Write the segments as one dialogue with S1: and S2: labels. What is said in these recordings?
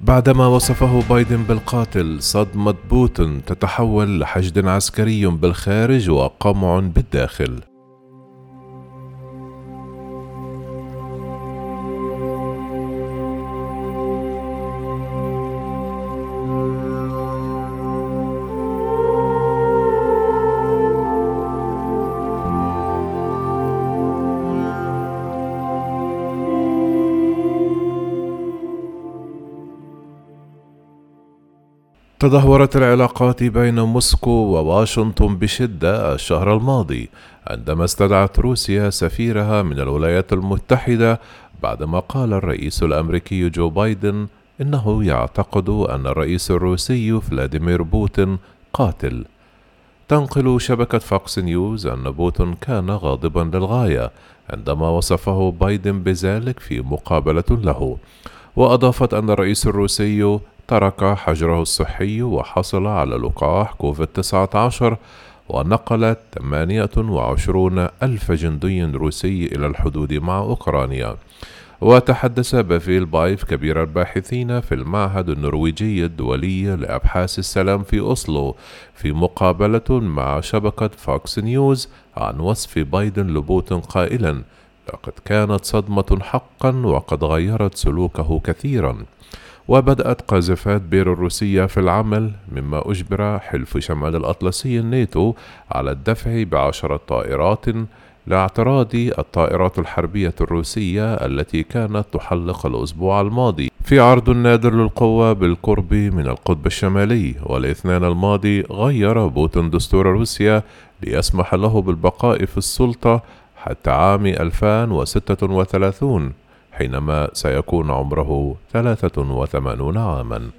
S1: بعدما وصفه بايدن بالقاتل صدمة بوتين تتحول لحشد عسكري بالخارج وقمع بالداخل. تدهورت العلاقات بين موسكو وواشنطن بشدة الشهر الماضي عندما استدعت روسيا سفيرها من الولايات المتحدة بعدما قال الرئيس الأمريكي جو بايدن إنه يعتقد أن الرئيس الروسي فلاديمير بوتين قاتل. تنقل شبكة فوكس نيوز أن بوتين كان غاضبا للغاية عندما وصفه بايدن بذلك في مقابلة له، وأضافت أن الرئيس الروسي ترك حجره الصحي وحصل على لقاح كوفيد 19 ونقلت 28 ألف جندي روسي إلى الحدود مع أوكرانيا. وتحدث بافيل بايف كبير الباحثين في المعهد النرويجي الدولي لأبحاث السلام في أوسلو في مقابلة مع شبكة فوكس نيوز عن وصف بايدن لبوتين قائلا لقد كانت صدمة حقا وقد غيرت سلوكه كثيرا وبدأت قاذفات بير الروسية في العمل مما أجبر حلف شمال الأطلسي الناتو على الدفع بعشرة طائرات لاعتراض الطائرات الحربية الروسية التي كانت تحلق الأسبوع الماضي. في عرض نادر للقوة بالقرب من القطب الشمالي والاثنين الماضي غير بوتين دستور روسيا ليسمح له بالبقاء في السلطة حتى عام 2036 حينما سيكون عمره ثلاثة وثمانون عاما.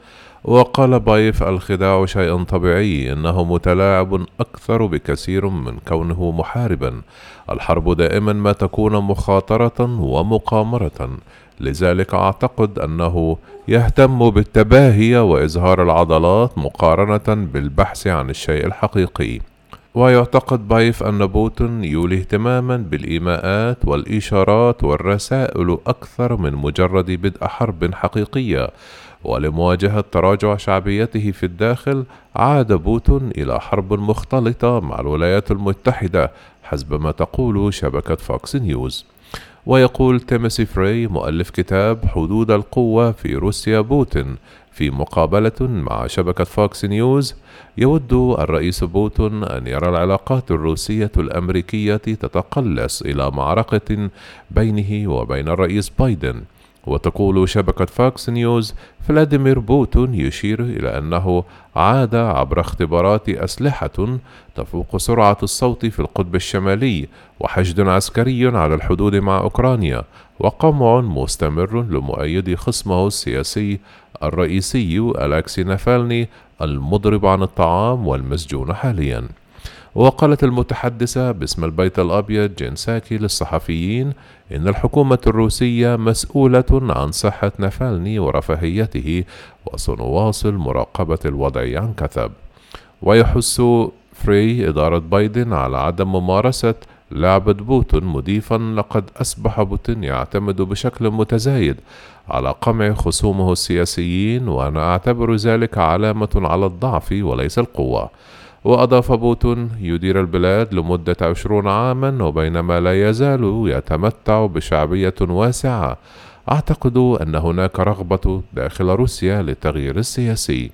S1: وقال بايف الخداع شيء طبيعي إنه متلاعب أكثر بكثير من كونه محاربا. الحرب دائما ما تكون مخاطرة ومقامرة. لذلك أعتقد أنه يهتم بالتباهي وإظهار العضلات مقارنة بالبحث عن الشيء الحقيقي. ويعتقد بايف أن بوتين يولي اهتماما بالإيماءات والإشارات والرسائل أكثر من مجرد بدء حرب حقيقية ولمواجهة تراجع شعبيته في الداخل عاد بوتين إلى حرب مختلطة مع الولايات المتحدة حسب ما تقول شبكة فوكس نيوز. ويقول تيموثي فري مؤلف كتاب حدود القوة في روسيا بوتين في مقابلة مع شبكة فوكس نيوز يود الرئيس بوتين أن يرى العلاقات الروسية الأمريكية تتقلص إلى معركة بينه وبين الرئيس بايدن. وتقول شبكة فوكس نيوز فلاديمير بوتين يشير إلى أنه عاد عبر اختبارات أسلحة تفوق سرعة الصوت في القطب الشمالي وحشد عسكري على الحدود مع أوكرانيا وقمع مستمر لمؤيدي خصمه السياسي الرئيسي ألكسي نافالني المضرب عن الطعام والمسجون حاليا. وقالت المتحدثة باسم البيت الأبيض جين ساكي للصحفيين إن الحكومة الروسية مسؤولة عن صحة نافالني ورفاهيته وسنواصل مراقبة الوضع عن كثب. ويحث فري إدارة بايدن على عدم ممارسة لعبة بوتين مضيفا لقد أصبح بوتين يعتمد بشكل متزايد على قمع خصومه السياسيين وأنا أعتبر ذلك علامة على الضعف وليس القوة. وأضاف بوتون يدير البلاد لمدة عشرون عاما وبينما لا يزال يتمتع بشعبية واسعة. أعتقد أن هناك رغبة داخل روسيا للتغيير السياسي.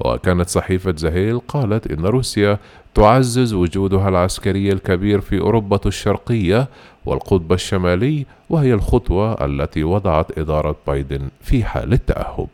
S1: وكانت صحيفة زهيل قالت إن روسيا تعزز وجودها العسكري الكبير في أوروبا الشرقية والقطب الشمالي وهي الخطوة التي وضعت إدارة بايدن في حال التأهب.